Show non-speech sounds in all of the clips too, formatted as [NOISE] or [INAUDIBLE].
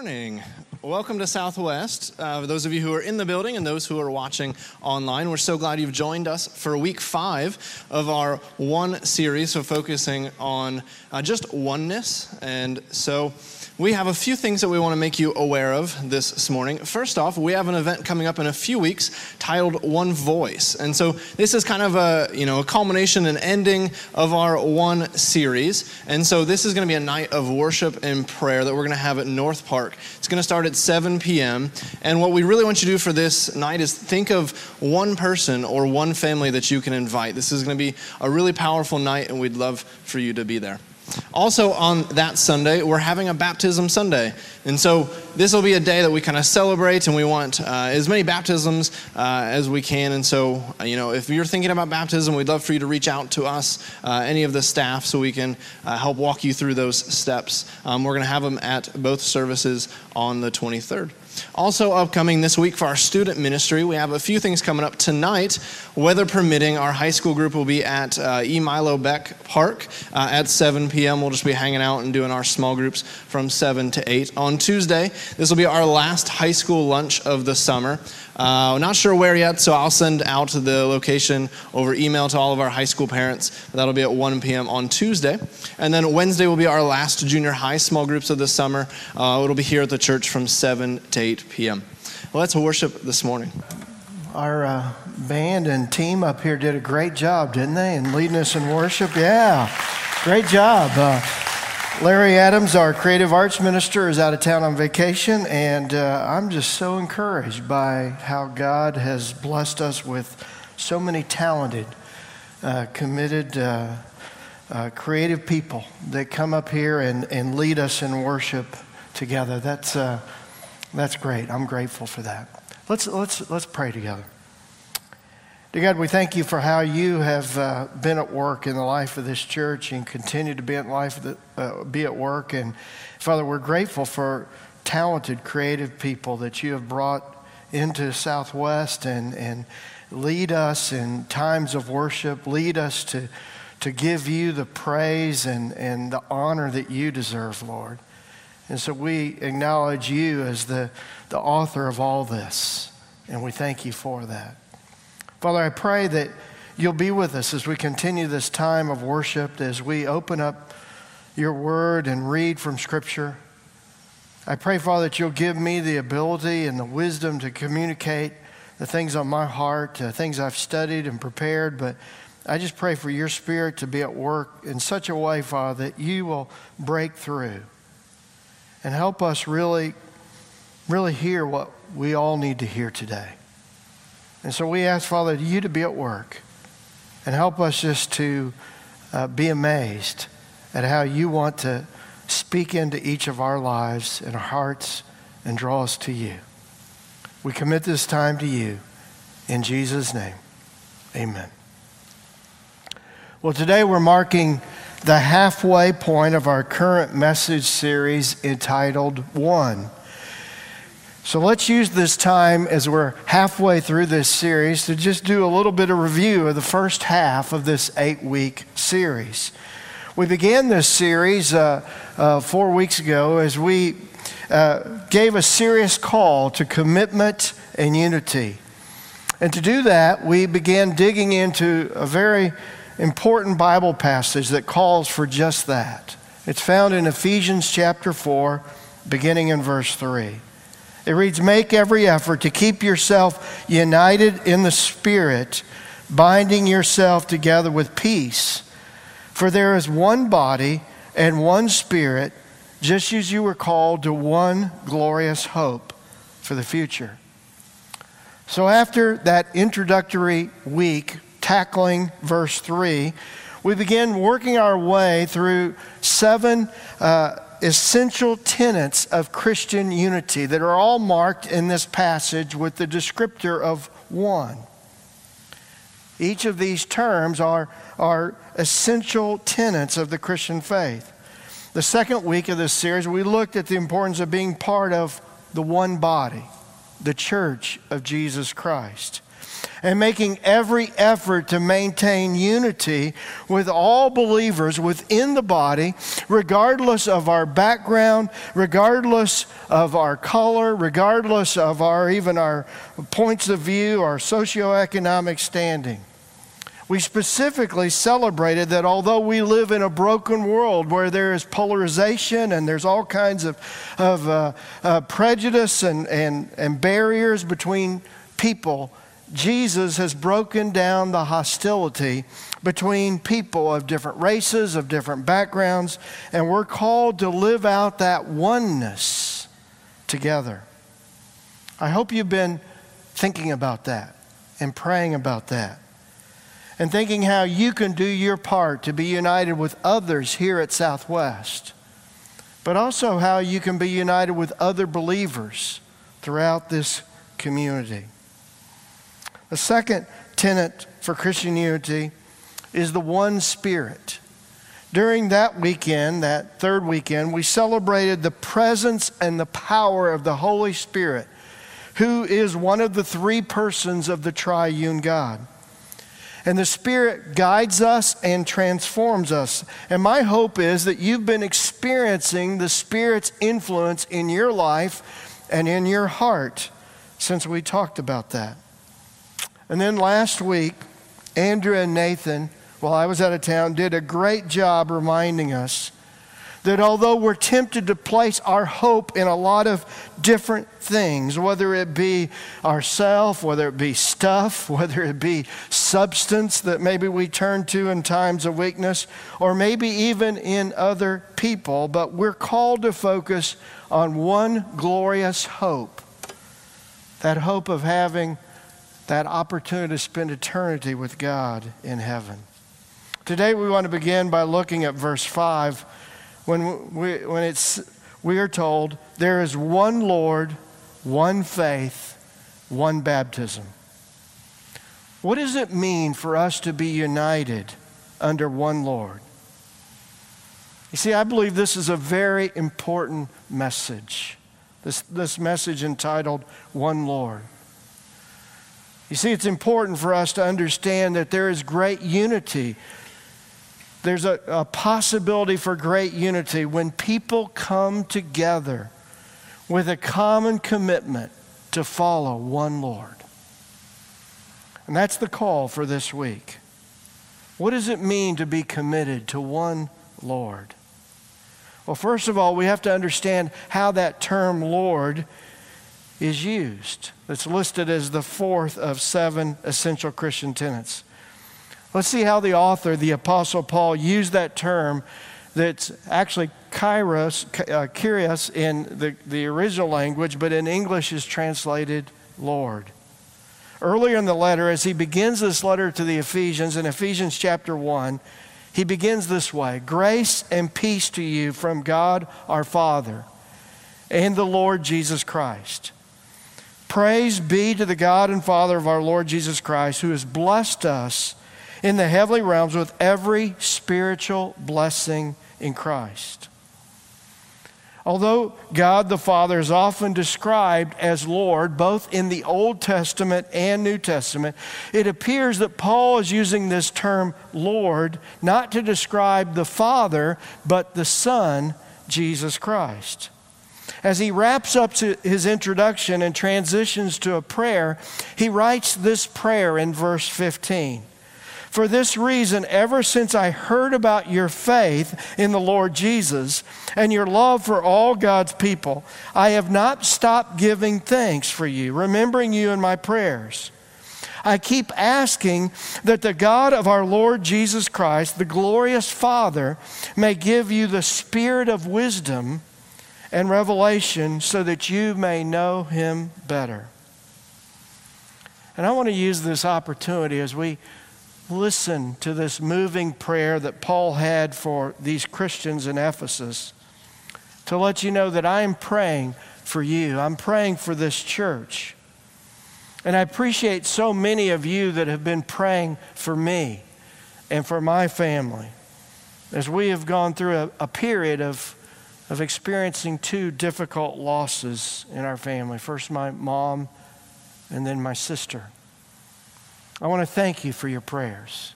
morning. Welcome to Southwest. Uh, those of you who are in the building and those who are watching online, we're so glad you've joined us for week five of our One series, so focusing on uh, just oneness. And so, we have a few things that we want to make you aware of this morning. First off, we have an event coming up in a few weeks titled One Voice. And so this is kind of a, you know, a culmination and ending of our One series. And so this is going to be a night of worship and prayer that we're going to have at North Park. It's going to start at 7 p.m. And what we really want you to do for this night is think of one person or one family that you can invite. This is going to be a really powerful night and we'd love for you to be there. Also, on that Sunday, we're having a baptism Sunday. And so, this will be a day that we kind of celebrate, and we want uh, as many baptisms uh, as we can. And so, you know, if you're thinking about baptism, we'd love for you to reach out to us, uh, any of the staff, so we can uh, help walk you through those steps. Um, we're going to have them at both services on the 23rd. Also, upcoming this week for our student ministry, we have a few things coming up tonight. Weather permitting, our high school group will be at uh, E. Milo Beck Park uh, at 7 p.m. We'll just be hanging out and doing our small groups from 7 to 8. On Tuesday, this will be our last high school lunch of the summer. Uh, not sure where yet, so I'll send out the location over email to all of our high school parents. That'll be at 1 p.m. on Tuesday. And then Wednesday will be our last junior high small groups of the summer. Uh, it'll be here at the church from 7 to 8 p.m. Well, let's worship this morning. Our uh, band and team up here did a great job, didn't they, in leading us in worship? Yeah, great job. Uh, Larry Adams, our creative arts minister, is out of town on vacation, and uh, I'm just so encouraged by how God has blessed us with so many talented, uh, committed, uh, uh creative people that come up here and, and lead us in worship together. That's, uh, that's great. I'm grateful for that. Let's, let's, let's pray together. Dear God, we thank you for how you have uh, been at work in the life of this church and continue to be at life, the, uh, be at work. And Father, we're grateful for talented, creative people that you have brought into Southwest and, and lead us in times of worship, lead us to, to give you the praise and, and the honor that you deserve, Lord. And so we acknowledge you as the, the author of all this, and we thank you for that. Father, I pray that you'll be with us as we continue this time of worship, as we open up your word and read from Scripture. I pray, Father, that you'll give me the ability and the wisdom to communicate the things on my heart, the things I've studied and prepared. But I just pray for your spirit to be at work in such a way, Father, that you will break through and help us really, really hear what we all need to hear today. And so we ask, Father, you to be at work and help us just to uh, be amazed at how you want to speak into each of our lives and our hearts and draw us to you. We commit this time to you. In Jesus' name, amen. Well, today we're marking the halfway point of our current message series entitled One. So let's use this time as we're halfway through this series to just do a little bit of review of the first half of this eight week series. We began this series uh, uh, four weeks ago as we uh, gave a serious call to commitment and unity. And to do that, we began digging into a very important Bible passage that calls for just that. It's found in Ephesians chapter 4, beginning in verse 3. It reads, Make every effort to keep yourself united in the Spirit, binding yourself together with peace. For there is one body and one Spirit, just as you were called to one glorious hope for the future. So, after that introductory week, tackling verse 3, we begin working our way through seven. Uh, essential tenets of Christian unity that are all marked in this passage with the descriptor of one. Each of these terms are, are essential tenets of the Christian faith. The second week of this series, we looked at the importance of being part of the one body, the church of Jesus Christ. And making every effort to maintain unity with all believers within the body, regardless of our background, regardless of our color, regardless of our even our points of view, our socioeconomic standing. We specifically celebrated that although we live in a broken world where there is polarization and there's all kinds of, of uh, uh, prejudice and, and, and barriers between people, Jesus has broken down the hostility between people of different races, of different backgrounds, and we're called to live out that oneness together. I hope you've been thinking about that and praying about that and thinking how you can do your part to be united with others here at Southwest, but also how you can be united with other believers throughout this community. The second tenet for Christian unity is the one spirit. During that weekend, that third weekend, we celebrated the presence and the power of the Holy Spirit, who is one of the three persons of the triune God. And the Spirit guides us and transforms us. And my hope is that you've been experiencing the Spirit's influence in your life and in your heart since we talked about that. And then last week, Andrew and Nathan, while I was out of town, did a great job reminding us that although we're tempted to place our hope in a lot of different things, whether it be ourself, whether it be stuff, [LAUGHS] whether it be substance that maybe we turn to in times of weakness, or maybe even in other people, but we're called to focus on one glorious hope that hope of having that opportunity to spend eternity with God in heaven. Today we want to begin by looking at verse 5 when, we, when it's, we are told there is one Lord, one faith, one baptism. What does it mean for us to be united under one Lord? You see, I believe this is a very important message. This, this message entitled One Lord. You see, it's important for us to understand that there is great unity there's a, a possibility for great unity when people come together with a common commitment to follow one Lord. And that's the call for this week. What does it mean to be committed to one Lord? Well, first of all, we have to understand how that term Lord is used. It's listed as the fourth of seven essential Christian tenets. Let's see how the author, the Apostle Paul, used that term that's actually kairos, uh, kyrios in the, the original language, but in English is translated Lord. Earlier in the letter, as he begins this letter to the Ephesians, in Ephesians chapter 1, he begins this way Grace and peace to you from God our Father and the Lord Jesus Christ. Praise be to the God and Father of our Lord Jesus Christ, who has blessed us in the heavenly realms with every spiritual blessing in Christ. Although God the Father is often described as Lord, both in the Old Testament and New Testament, it appears that Paul is using this term Lord not to describe the Father, but the Son, Jesus Christ. As he wraps up his introduction and transitions to a prayer, he writes this prayer in verse 15. For this reason, ever since I heard about your faith in the Lord Jesus and your love for all God's people, I have not stopped giving thanks for you, remembering you in my prayers. I keep asking that the God of our Lord Jesus Christ, the glorious Father, may give you the spirit of wisdom and revelation so that you may know him better. And I want to use this opportunity as we listen to this moving prayer that Paul had for these Christians in Ephesus to let you know that I'm praying for you. I'm praying for this church. And I appreciate so many of you that have been praying for me and for my family as we have gone through a, a period of, of experiencing two difficult losses in our family. First, my mom, and then my sister. I want to thank you for your prayers.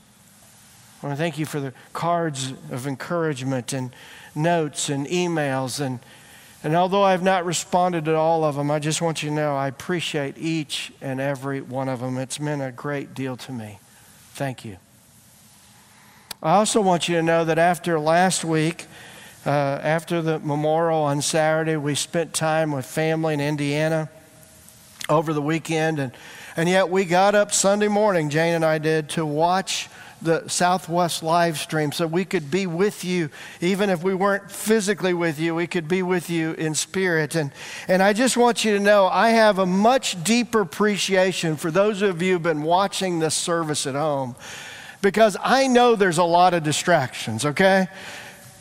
I want to thank you for the cards of encouragement and notes and emails. And, and although I have not responded to all of them, I just want you to know I appreciate each and every one of them. It's meant a great deal to me. Thank you. I also want you to know that after last week, uh, after the memorial on Saturday, we spent time with family in Indiana over the weekend. And, and yet we got up Sunday morning, Jane and I did, to watch the Southwest live stream so we could be with you. Even if we weren't physically with you, we could be with you in spirit. And, and I just want you to know I have a much deeper appreciation for those of you who've been watching this service at home because I know there's a lot of distractions, okay?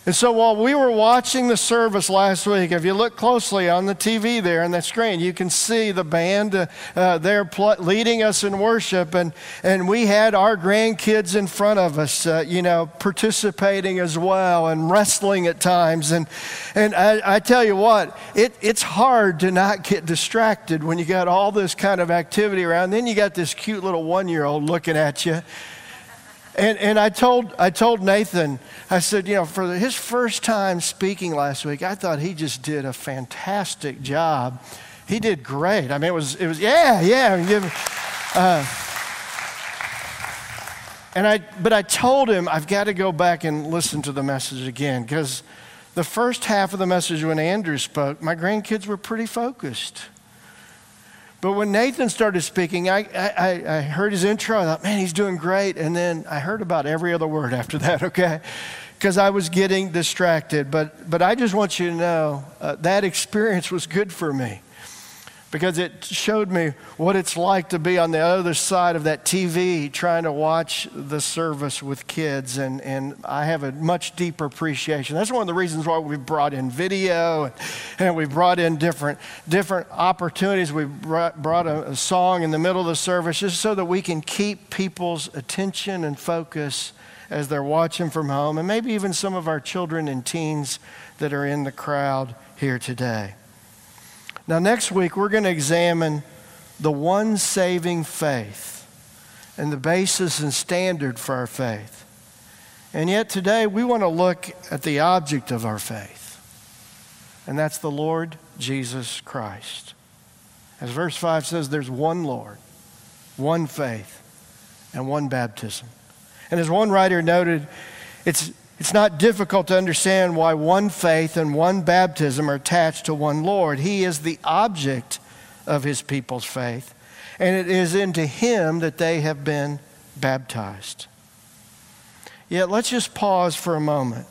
And so while we were watching the service last week, if you look closely on the TV there on the screen, you can see the band uh, uh, there pl- leading us in worship. And, and we had our grandkids in front of us, uh, you know, participating as well and wrestling at times. And, and I, I tell you what, it, it's hard to not get distracted when you got all this kind of activity around. Then you got this cute little one year old looking at you. And, and I, told, I told Nathan, I said, you know, for his first time speaking last week, I thought he just did a fantastic job. He did great. I mean, it was, it was yeah, yeah. Uh, and I, but I told him, I've got to go back and listen to the message again because the first half of the message when Andrew spoke, my grandkids were pretty focused. But when Nathan started speaking, I, I, I, heard his intro. I thought, man, he's doing great. And then I heard about every other word after that, [LAUGHS] okay? Because I was getting distracted. But, but I just want you to know uh, that experience was good for me because it showed me what it's like to be on the other side of that TV trying to watch the service with kids. And, and I have a much deeper appreciation. That's one of the reasons why we've brought in video and, and we've brought in different, different opportunities. We've brought, brought a, a song in the middle of the service just so that we can keep people's attention and focus as they're watching from home, and maybe even some of our children and teens that are in the crowd here today. Now, next week, we're going to examine the one saving faith and the basis and standard for our faith. And yet, today, we want to look at the object of our faith, and that's the Lord Jesus Christ. As verse 5 says, there's one Lord, one faith, and one baptism. And as one writer noted, it's it's not difficult to understand why one faith and one baptism are attached to one Lord. He is the object of his people's faith, and it is into him that they have been baptized. Yet let's just pause for a moment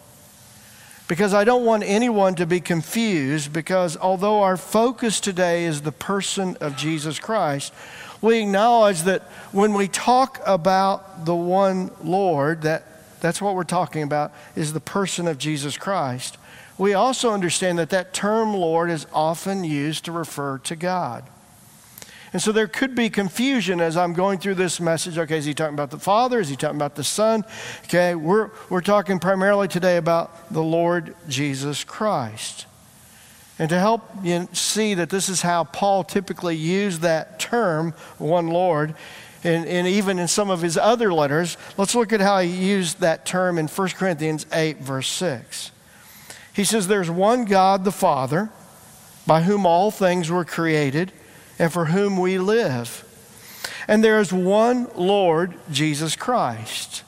because I don't want anyone to be confused because although our focus today is the person of Jesus Christ, we acknowledge that when we talk about the one Lord, that that's what we're talking about, is the person of Jesus Christ. We also understand that that term Lord is often used to refer to God. And so there could be confusion as I'm going through this message. Okay, is he talking about the Father? Is he talking about the Son? Okay, we're, we're talking primarily today about the Lord Jesus Christ. And to help you see that this is how Paul typically used that term, one Lord, and, and even in some of his other letters. Let's look at how he used that term in 1 Corinthians 8, verse 6. He says, There's one God, the Father, by whom all things were created and for whom we live. And there is one Lord, Jesus Christ,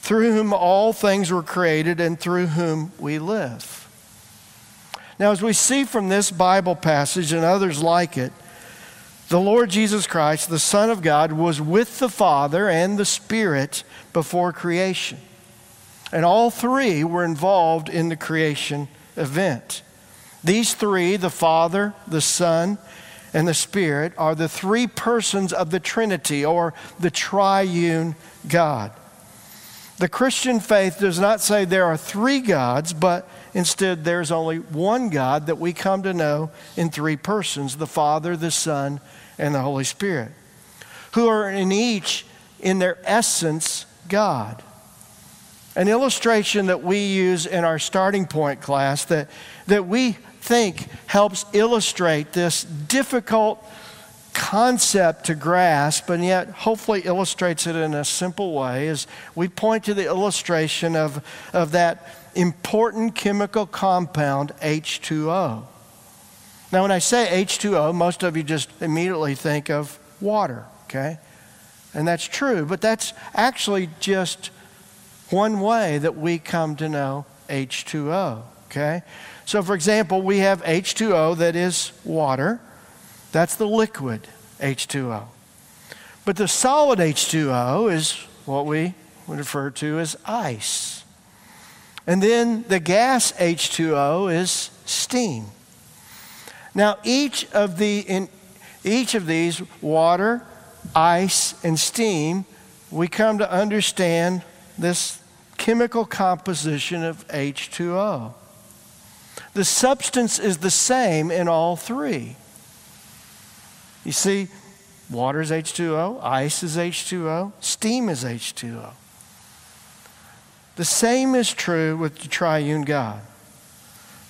through whom all things were created and through whom we live. Now, as we see from this Bible passage and others like it, the Lord Jesus Christ, the Son of God, was with the Father and the Spirit before creation. And all three were involved in the creation event. These three, the Father, the Son, and the Spirit, are the three persons of the Trinity or the triune God. The Christian faith does not say there are three gods, but instead there's only one God that we come to know in three persons the Father, the Son, and the Holy Spirit, who are in each, in their essence, God. An illustration that we use in our starting point class that, that we think helps illustrate this difficult concept to grasp, and yet hopefully illustrates it in a simple way, is we point to the illustration of, of that important chemical compound, H2O. Now, when I say H2O, most of you just immediately think of water, okay? And that's true, but that's actually just one way that we come to know H2O, okay? So, for example, we have H2O that is water. That's the liquid H2O. But the solid H2O is what we would refer to as ice. And then the gas H2O is steam. Now, each of, the, in, each of these, water, ice, and steam, we come to understand this chemical composition of H2O. The substance is the same in all three. You see, water is H2O, ice is H2O, steam is H2O. The same is true with the triune God.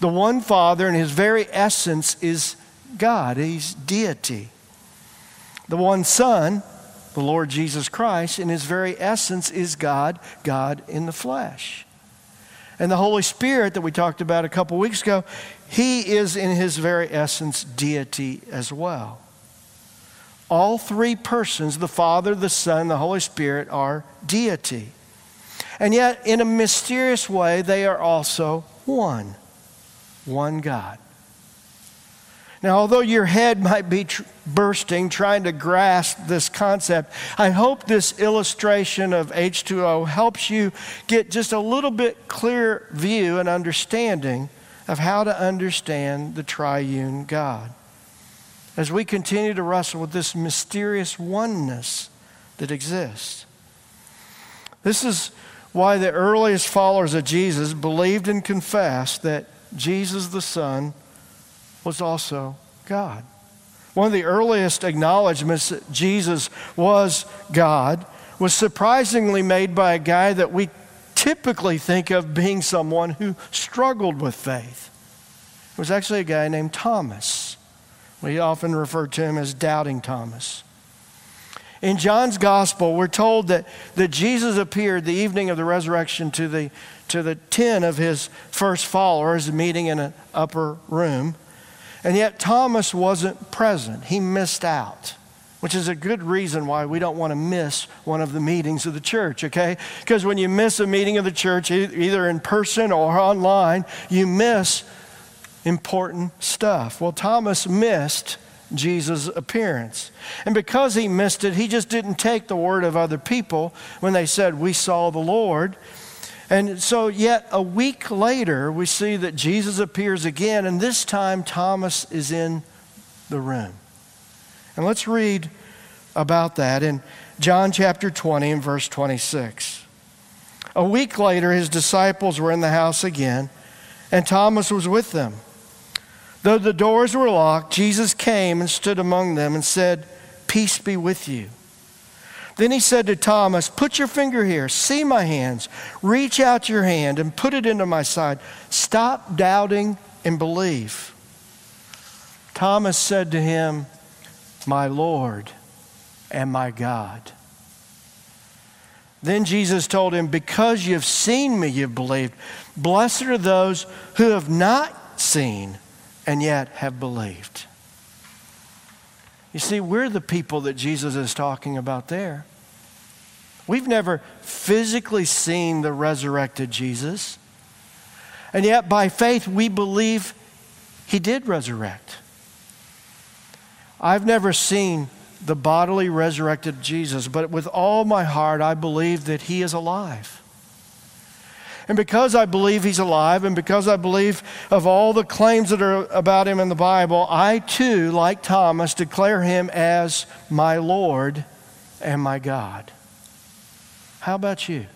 The one Father, in his very essence, is God, he's deity. The one Son, the Lord Jesus Christ, in his very essence, is God, God in the flesh. And the Holy Spirit that we talked about a couple weeks ago, he is in his very essence deity as well. All three persons, the Father, the Son, the Holy Spirit, are deity. And yet, in a mysterious way, they are also one. One God. Now, although your head might be tr- bursting trying to grasp this concept, I hope this illustration of H2O helps you get just a little bit clearer view and understanding of how to understand the triune God. As we continue to wrestle with this mysterious oneness that exists. This is why the earliest followers of Jesus believed and confessed that Jesus the Son was also God. One of the earliest acknowledgments that Jesus was God was surprisingly made by a guy that we typically think of being someone who struggled with faith. It was actually a guy named Thomas. We often refer to him as Doubting Thomas. In John's gospel, we're told that, that Jesus appeared the evening of the resurrection to the, to the 10 of his first followers meeting in an upper room. And yet Thomas wasn't present. He missed out, which is a good reason why we don't want to miss one of the meetings of the church, okay? Because when you miss a meeting of the church, either in person or online, you miss important stuff. Well, Thomas missed Jesus' appearance. And because he missed it, he just didn't take the word of other people when they said, We saw the Lord. And so, yet a week later, we see that Jesus appears again, and this time Thomas is in the room. And let's read about that in John chapter 20 and verse 26. A week later, his disciples were in the house again, and Thomas was with them. Though the doors were locked, Jesus came and stood among them and said, Peace be with you. Then he said to Thomas, Put your finger here, see my hands, reach out your hand and put it into my side. Stop doubting and believe. Thomas said to him, My Lord and my God. Then Jesus told him, Because you've seen me, you've believed. Blessed are those who have not seen and yet have believed. You see, we're the people that Jesus is talking about there. We've never physically seen the resurrected Jesus. And yet, by faith, we believe he did resurrect. I've never seen the bodily resurrected Jesus, but with all my heart, I believe that he is alive. And because I believe he's alive and because I believe of all the claims that are about him in the Bible, I too, like Thomas, declare him as my Lord and my God. How about you?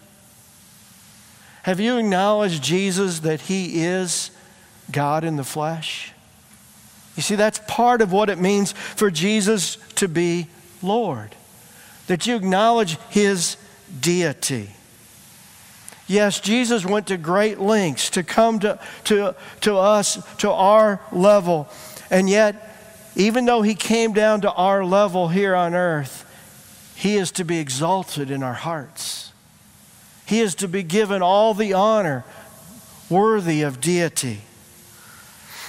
Have you acknowledged Jesus that he is God in the flesh? You see, that's part of what it means for Jesus to be Lord, that you acknowledge his deity. Yes, Jesus went to great lengths to come to, to, to us, to our level, and yet even though he came down to our level here on earth, he is to be exalted in our hearts. He is to be given all the honor worthy of deity.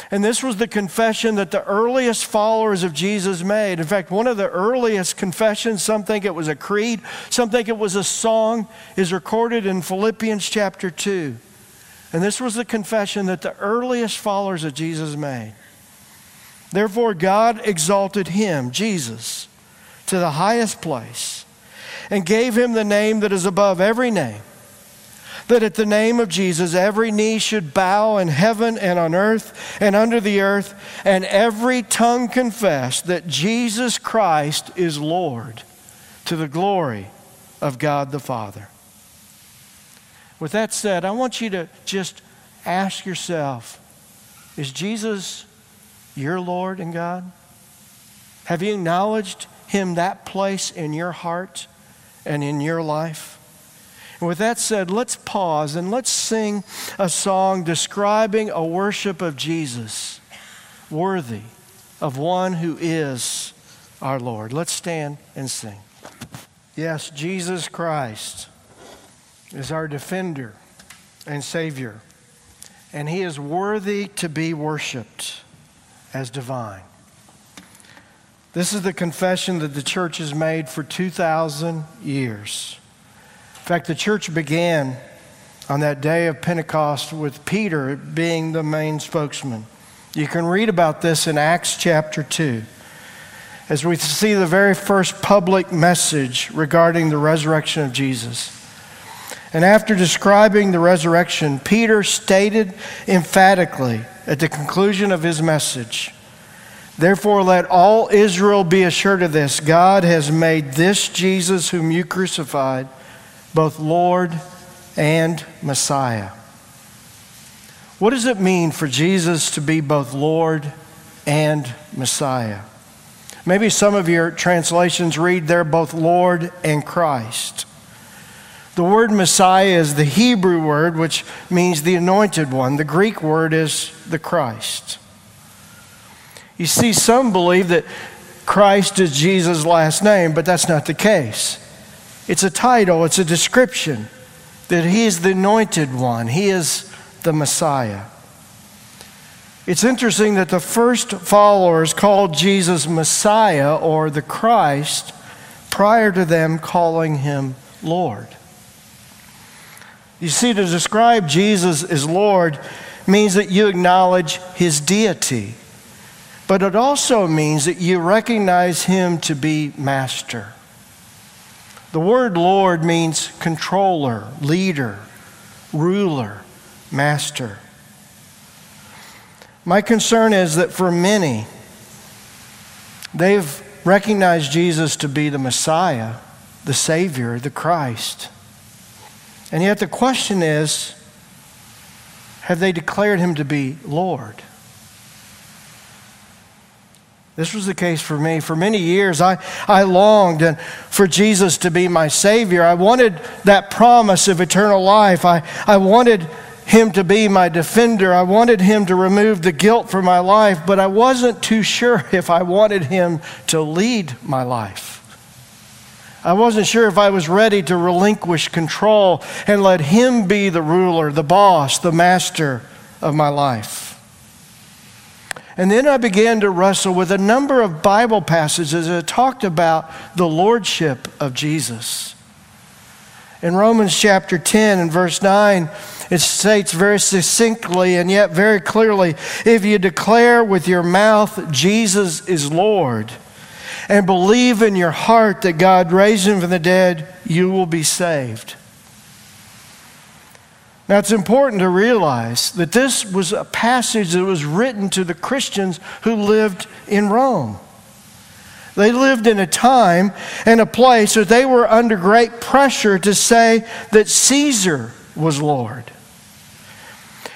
And this was the confession that the earliest followers of Jesus made. In fact, one of the earliest confessions, some think it was a creed, some think it was a song, is recorded in Philippians chapter 2. And this was the confession that the earliest followers of Jesus made. Therefore, God exalted him, Jesus, to the highest place and gave him the name that is above every name that at the name of Jesus every knee should bow in heaven and on earth and under the earth, and every tongue confess that Jesus Christ is Lord to the glory of God the Father. With that said, I want you to just ask yourself Is Jesus your Lord and God? Have you acknowledged Him that place in your heart and in your life? And with that said, let's pause and let's sing a song describing a worship of Jesus worthy of one who is our Lord. Let's stand and sing. Yes, Jesus Christ is our defender and Savior, and He is worthy to be worshiped as divine. This is the confession that the church has made for 2,000 years. Fact, the church began on that day of Pentecost with Peter being the main spokesman. You can read about this in Acts chapter 2 as we see the very first public message regarding the resurrection of Jesus. And after describing the resurrection, Peter stated emphatically at the conclusion of his message Therefore, let all Israel be assured of this God has made this Jesus, whom you crucified both Lord and Messiah. What does it mean for Jesus to be both Lord and Messiah? Maybe some of your translations read there both Lord and Christ. The word Messiah is the Hebrew word which means the anointed one. The Greek word is the Christ. You see, some believe that Christ is Jesus' last name, but that's not the case. It's a title, it's a description that He is the anointed one, He is the Messiah. It's interesting that the first followers called Jesus Messiah or the Christ prior to them calling him Lord. You see, to describe Jesus as Lord means that you acknowledge his deity, but it also means that you recognize him to be master. The word Lord means controller, leader, ruler, master. My concern is that for many, they've recognized Jesus to be the Messiah, the Savior, the Christ. And yet the question is have they declared him to be Lord? This was the case for me. For many years, I, I longed for Jesus to be my Savior. I wanted that promise of eternal life. I, I wanted Him to be my defender. I wanted Him to remove the guilt from my life, but I wasn't too sure [LAUGHS] if I wanted Him to lead my life. I wasn't sure if I was ready to relinquish control and let Him be the ruler, the boss, the master of my life. And then I began to wrestle with a number of Bible passages that talked about the lordship of Jesus. In Romans chapter 10 and verse 9, it states very succinctly and yet very clearly if you declare with your mouth Jesus is Lord and believe in your heart that God raised him from the dead, you will be saved. Now, it's important to realize that this was a passage that was written to the Christians who lived in Rome. They lived in a time and a place where they were under great pressure to say that Caesar was Lord.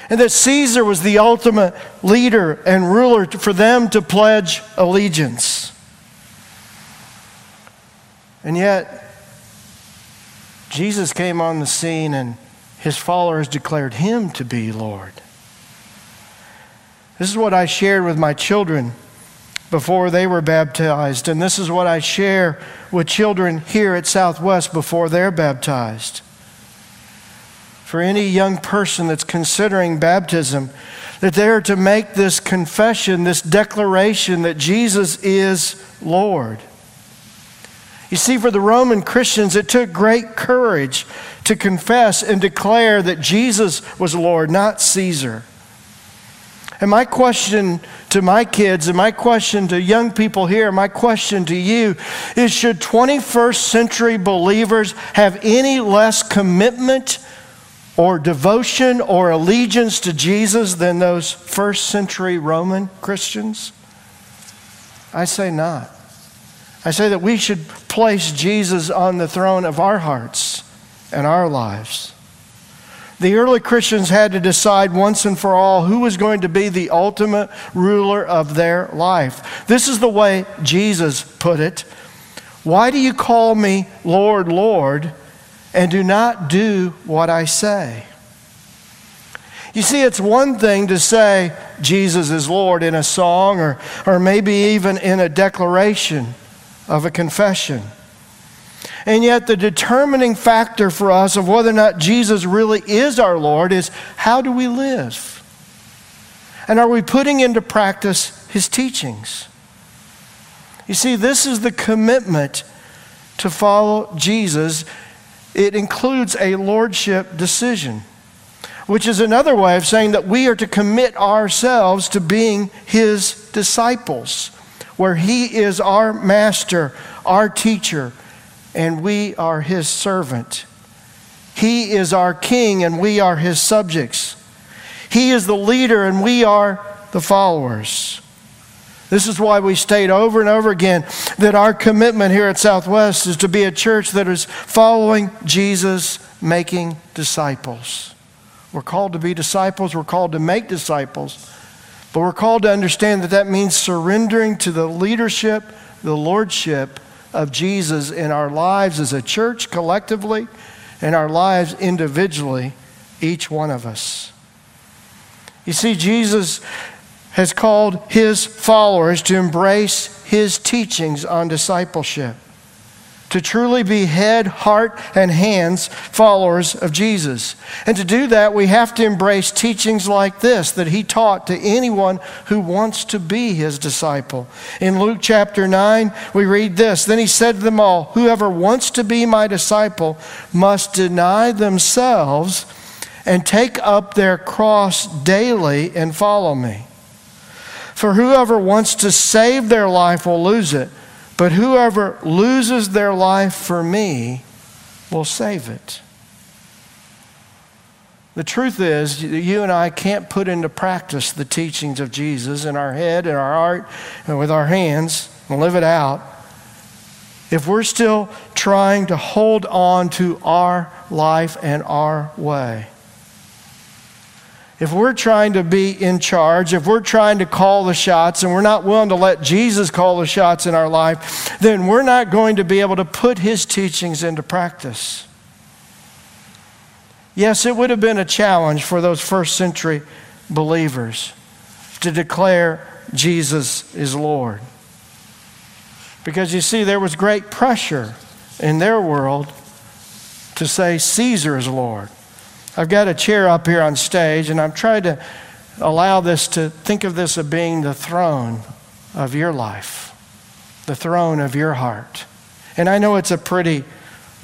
And that Caesar was the ultimate leader and ruler for them to pledge allegiance. And yet, Jesus came on the scene and his followers declared him to be Lord. This is what I shared with my children before they were baptized. And this is what I share with children here at Southwest before they're baptized. For any young person that's considering baptism, that they are to make this confession, this declaration that Jesus is Lord. You see, for the Roman Christians, it took great courage to confess and declare that Jesus was Lord, not Caesar. And my question to my kids, and my question to young people here, my question to you is should 21st century believers have any less commitment or devotion or allegiance to Jesus than those first century Roman Christians? I say not. I say that we should place Jesus on the throne of our hearts and our lives. The early Christians had to decide once and for all who was going to be the ultimate ruler of their life. This is the way Jesus put it Why do you call me Lord, Lord, and do not do what I say? You see, it's one thing to say Jesus is Lord in a song or, or maybe even in a declaration of a confession. And yet, the determining factor for us of whether or not Jesus really is our Lord is how do we live? And are we putting into practice his teachings? You see, this is the commitment to follow Jesus. It includes a lordship decision, which is another way of saying that we are to commit ourselves to being his disciples, where he is our master, our teacher, and we are his servant. He is our king, and we are his subjects. He is the leader, and we are the followers. This is why we state over and over again that our commitment here at Southwest is to be a church that is following Jesus, making disciples. We're called to be disciples, we're called to make disciples, but we're called to understand that that means surrendering to the leadership, the lordship of Jesus in our lives as a church collectively and our lives individually, each one of us. You see, Jesus has called his followers to embrace his teachings on discipleship to truly be head, heart, and hands followers of Jesus. And to do that, we have to embrace teachings like this that he taught to anyone who wants to be his disciple. In Luke chapter 9, we read this Then he said to them all, Whoever wants to be my disciple must deny themselves and take up their cross daily and follow me. For whoever wants to save their life will lose it but whoever loses their life for me will save it. The truth is, you and I can't put into practice the teachings of Jesus in our head, in our heart, and with our hands and live it out if we're still trying to hold on to our life and our way if we're trying to be in charge, if we're trying to call the shots and we're not willing to let Jesus call the shots in our life, then we're not going to be able to put his teachings into practice. Yes, it would have been a challenge for those first century believers to declare Jesus is Lord. Because you see, there was great pressure in their world to say Caesar is Lord. I've got a chair up here on stage, and I'm trying to allow this to think of this as being the throne of your life, the throne of your heart. And I know it's a pretty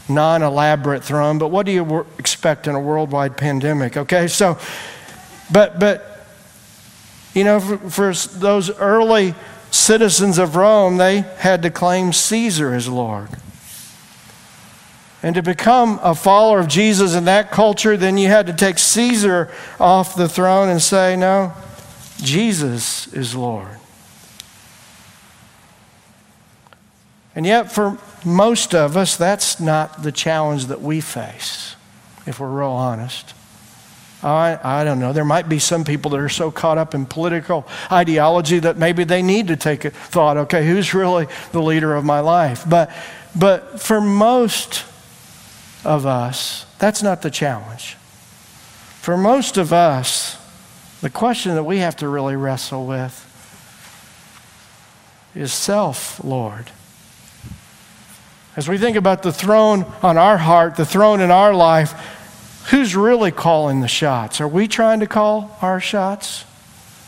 non elaborate throne, but what do you expect in a worldwide pandemic? Okay, so, but, but, you know, for, for those early citizens of Rome, they had to claim Caesar as Lord. And to become a follower of Jesus in that culture, then you had to take Caesar off the throne and say, no, Jesus is Lord. And yet, for most of us, that's not the challenge that we face, if we're real honest. I, I don't know. There might be some people that are so caught up in political ideology that maybe they need to take a thought okay, who's really the leader of my life? But, but for most of us, that's not the challenge. For most of us, the question that we have to really wrestle with is self Lord. As we think about the throne on our heart, the throne in our life, who's really calling the shots? Are we trying to call our shots?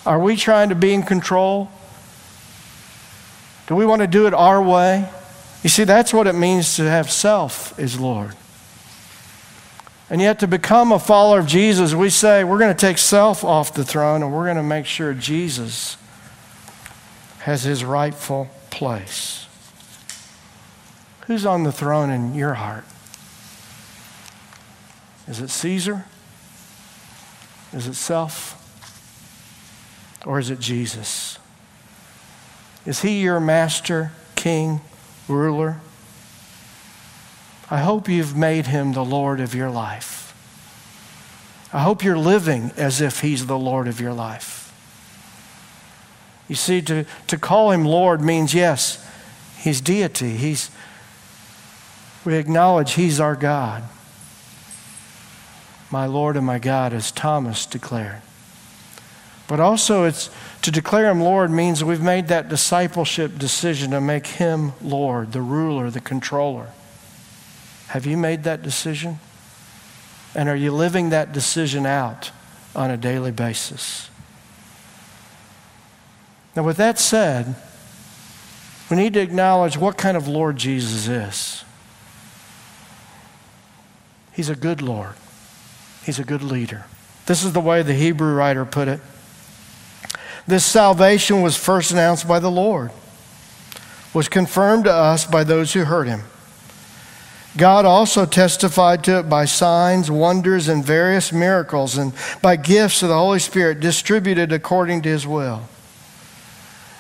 Are we trying to be in control? Do we want to do it our way? You see, that's what it means to have self as Lord. And yet, to become a follower of Jesus, we say we're going to take self off the throne and we're going to make sure Jesus has his rightful place. Who's on the throne in your heart? Is it Caesar? Is it self? Or is it Jesus? Is he your master, king, ruler? I hope you've made him the Lord of your life. I hope you're living as if he's the Lord of your life. You see, to, to call him Lord means, yes, he's deity. He's, we acknowledge he's our God. My Lord and my God, as Thomas declared. But also, it's to declare him Lord means we've made that discipleship decision to make him Lord, the ruler, the controller. Have you made that decision? And are you living that decision out on a daily basis? Now, with that said, we need to acknowledge what kind of Lord Jesus is. He's a good Lord, He's a good leader. This is the way the Hebrew writer put it. This salvation was first announced by the Lord, was confirmed to us by those who heard him. God also testified to it by signs, wonders, and various miracles, and by gifts of the Holy Spirit distributed according to his will.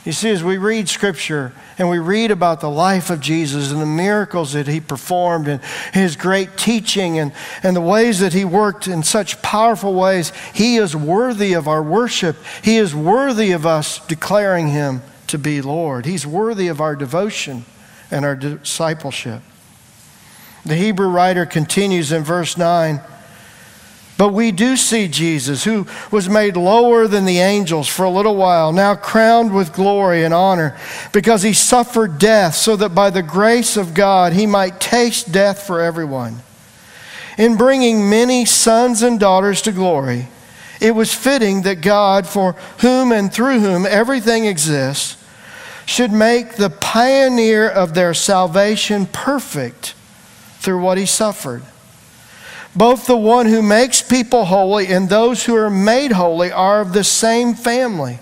You see, as we read Scripture and we read about the life of Jesus and the miracles that he performed and his great teaching and, and the ways that he worked in such powerful ways, he is worthy of our worship. He is worthy of us declaring him to be Lord. He's worthy of our devotion and our discipleship. The Hebrew writer continues in verse 9. But we do see Jesus, who was made lower than the angels for a little while, now crowned with glory and honor, because he suffered death, so that by the grace of God he might taste death for everyone. In bringing many sons and daughters to glory, it was fitting that God, for whom and through whom everything exists, should make the pioneer of their salvation perfect through what he suffered. Both the one who makes people holy and those who are made holy are of the same family.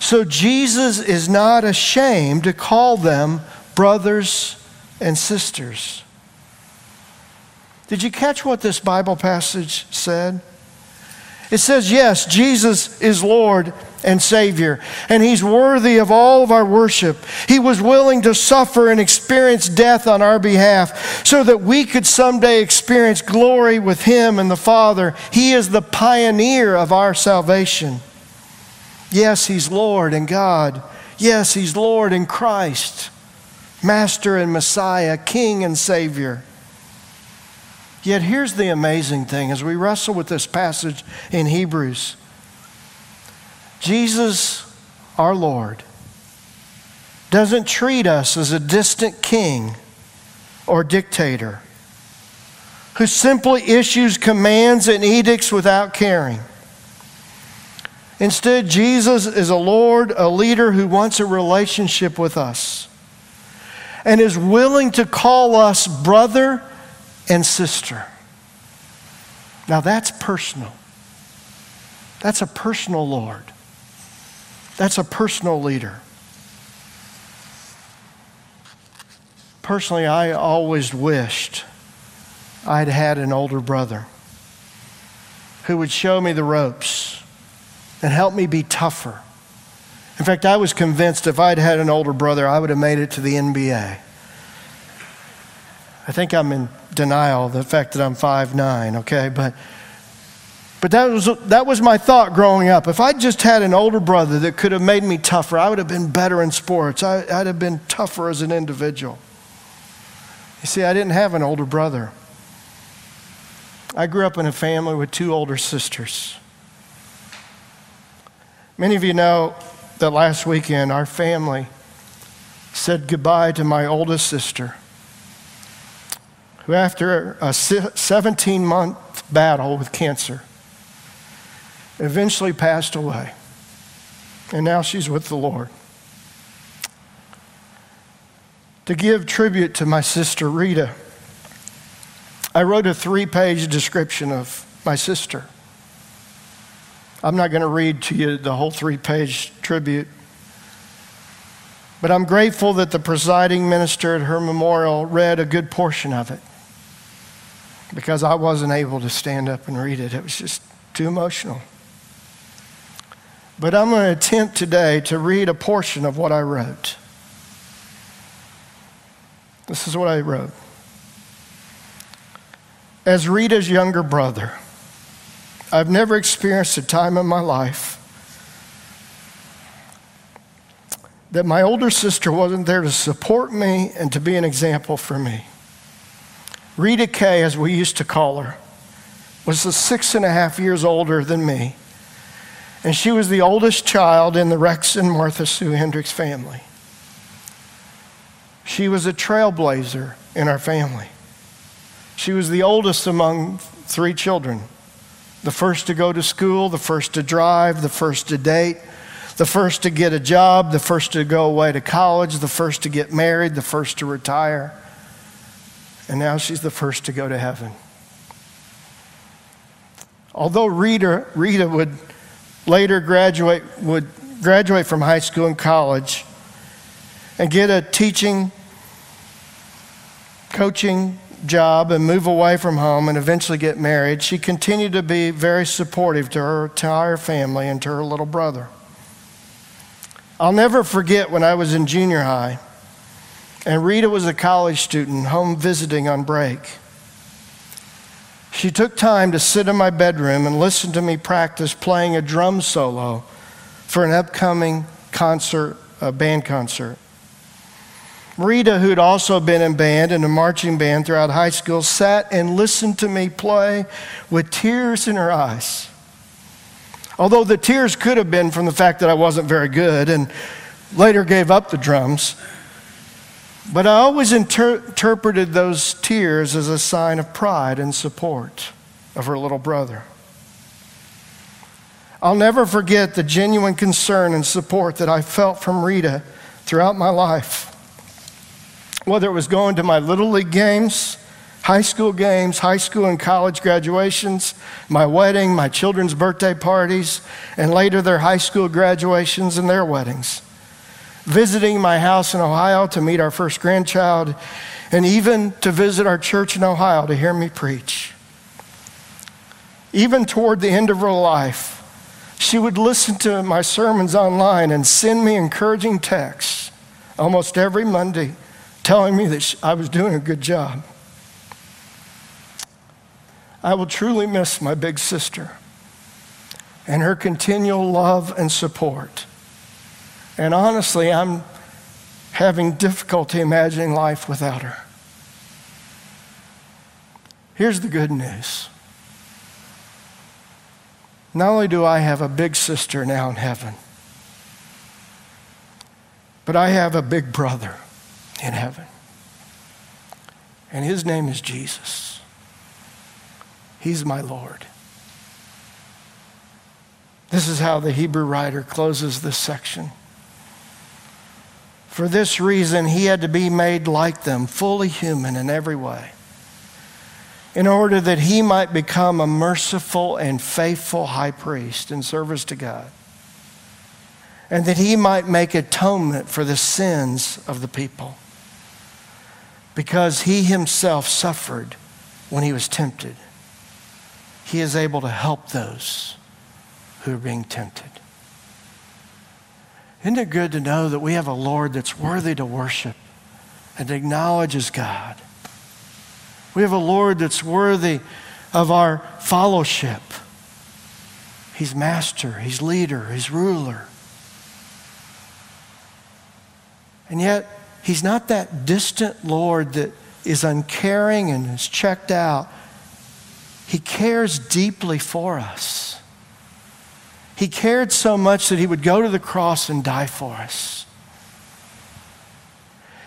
So Jesus is not ashamed to call them brothers and sisters. Did you catch what this Bible passage said? It says, yes, Jesus is Lord and Savior, and He's worthy of all of our worship. He was willing to suffer and experience death on our behalf so that we could someday experience glory with Him and the Father. He is the pioneer of our salvation. Yes, He's Lord and God. Yes, He's Lord and Christ, Master and Messiah, King and Savior. Yet here's the amazing thing as we wrestle with this passage in Hebrews Jesus, our Lord, doesn't treat us as a distant king or dictator who simply issues commands and edicts without caring. Instead, Jesus is a Lord, a leader who wants a relationship with us and is willing to call us brother and sister. Now that's personal. That's a personal Lord. That's a personal leader. Personally, I always wished I'd had an older brother who would show me the ropes and help me be tougher. In fact, I was convinced if I'd had an older brother, I would have made it to the NBA. I think I'm in denial the fact that I'm five nine. okay? But, but that, was, that was my thought growing up. If I just had an older brother that could have made me tougher, I would have been better in sports. I, I'd have been tougher as an individual. You see, I didn't have an older brother. I grew up in a family with two older sisters. Many of you know that last weekend our family said goodbye to my oldest sister, who, after a 17 month battle with cancer, eventually passed away. And now she's with the Lord. To give tribute to my sister Rita, I wrote a three page description of my sister. I'm not going to read to you the whole three page tribute, but I'm grateful that the presiding minister at her memorial read a good portion of it because I wasn't able to stand up and read it. It was just too emotional. But I'm going to attempt today to read a portion of what I wrote. This is what I wrote. As Rita's younger brother, I've never experienced a time in my life that my older sister wasn't there to support me and to be an example for me. Rita Kay, as we used to call her, was six and a half years older than me and she was the oldest child in the Rex and Martha Sue Hendricks family. She was a trailblazer in our family. She was the oldest among three children the first to go to school, the first to drive, the first to date, the first to get a job, the first to go away to college, the first to get married, the first to retire. And now she's the first to go to heaven. Although Rita, Rita would later graduate, would graduate from high school and college and get a teaching, coaching job and move away from home and eventually get married, she continued to be very supportive to her entire family and to her little brother. I'll never forget when I was in junior high and Rita was a college student home visiting on break. She took time to sit in my bedroom and listen to me practice playing a drum solo for an upcoming concert, a band concert. Rita, who'd also been in band and a marching band throughout high school, sat and listened to me play with tears in her eyes. Although the tears could have been from the fact that I wasn't very good and later gave up the drums. But I always inter- interpreted those tears as a sign of pride and support of her little brother. I'll never forget the genuine concern and support that I felt from Rita throughout my life. Whether it was going to my Little League games, high school games, high school and college graduations, my wedding, my children's birthday parties, and later their high school graduations and their weddings visiting my house in Ohio to meet our first grandchild, and even to visit our church in Ohio to hear me preach. Even toward the end of her life, she would listen to my sermons online and send me encouraging texts almost every Monday telling me that I was doing a good job. I will truly miss my big sister and her continual love and support. And honestly, I'm having difficulty imagining life without her. Here's the good news. Not only do I have a big sister now in heaven, but I have a big brother in heaven. And his name is Jesus. He's my Lord. This is how the Hebrew writer closes this section. For this reason, he had to be made like them, fully human in every way, in order that he might become a merciful and faithful high priest in service to God, and that he might make atonement for the sins of the people. Because he himself suffered when he was tempted, he is able to help those who are being tempted. Isn't it good to know that we have a Lord that's worthy to worship and acknowledges God? We have a Lord that's worthy of our fellowship. He's master, He's leader, He's ruler. And yet, He's not that distant Lord that is uncaring and is checked out. He cares deeply for us. He cared so much that he would go to the cross and die for us.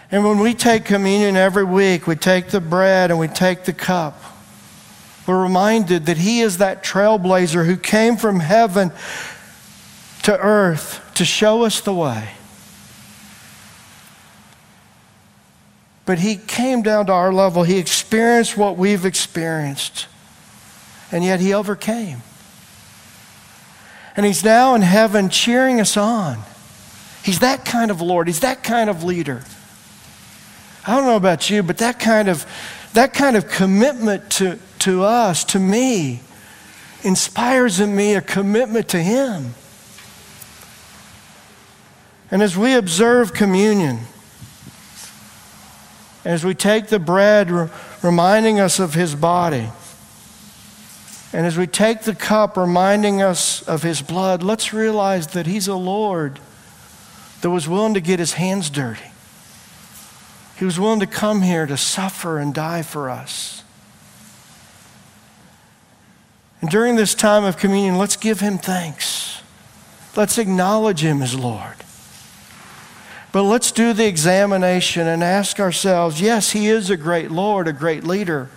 And when we take communion every week, we take the bread and we take the cup. We're reminded that He is that trailblazer who came from heaven to earth to show us the way. But He came down to our level. He experienced what we've experienced. And yet He overcame. And He's now in heaven cheering us on. He's that kind of Lord, He's that kind of leader. I don't know about you, but that kind of, that kind of commitment to, to us, to me, inspires in me a commitment to Him. And as we observe communion, as we take the bread, reminding us of His body, and as we take the cup, reminding us of His blood, let's realize that He's a Lord that was willing to get His hands dirty. He was willing to come here to suffer and die for us. And during this time of communion, let's give him thanks. Let's acknowledge him as Lord. But let's do the examination and ask ourselves yes, he is a great Lord, a great leader.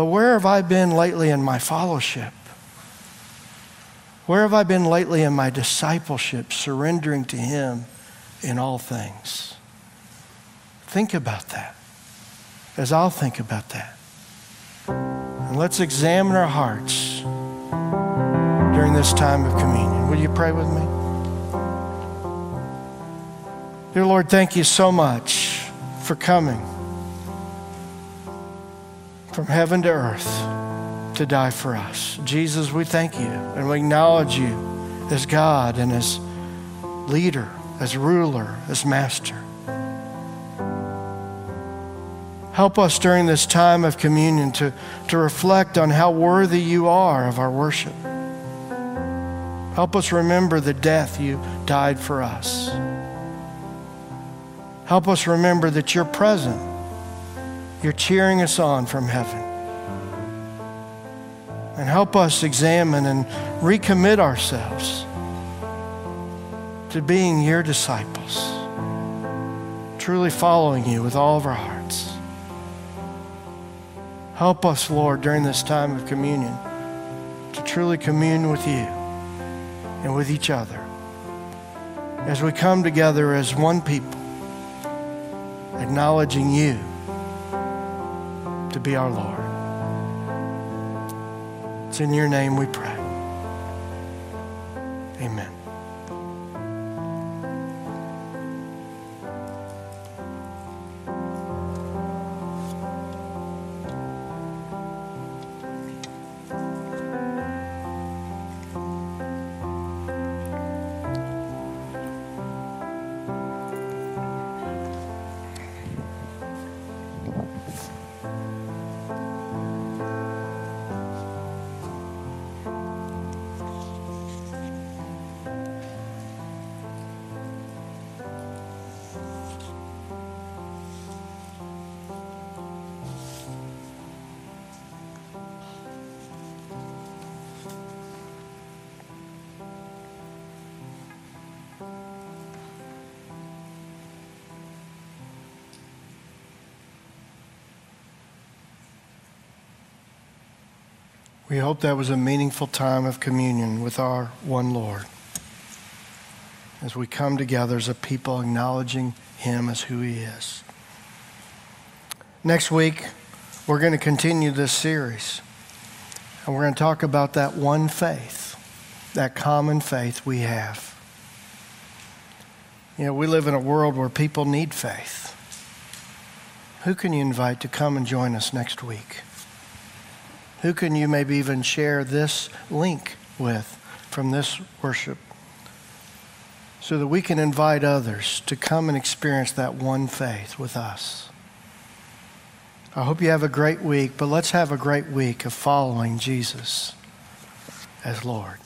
But where have I been lately in my fellowship? Where have I been lately in my discipleship, surrendering to him in all things? Think about that as I'll think about that. And let's examine our hearts during this time of communion. Will you pray with me? Dear Lord, thank you so much for coming from heaven to earth to die for us. Jesus, we thank you and we acknowledge you as God and as leader, as ruler, as master. Help us during this time of communion to, to reflect on how worthy you are of our worship. Help us remember the death you died for us. Help us remember that you're present. You're cheering us on from heaven. And help us examine and recommit ourselves to being your disciples, truly following you with all of our hearts. Help us, Lord, during this time of communion to truly commune with you and with each other as we come together as one people, acknowledging you to be our Lord. It's in your name we pray. We hope that was a meaningful time of communion with our one Lord as we come together as a people acknowledging Him as who He is. Next week, we're going to continue this series, and we're going to talk about that one faith, that common faith we have. You know, we live in a world where people need faith. Who can you invite to come and join us next week? Who can you maybe even share this link with from this worship so that we can invite others to come and experience that one faith with us? I hope you have a great week, but let's have a great week of following Jesus as Lord.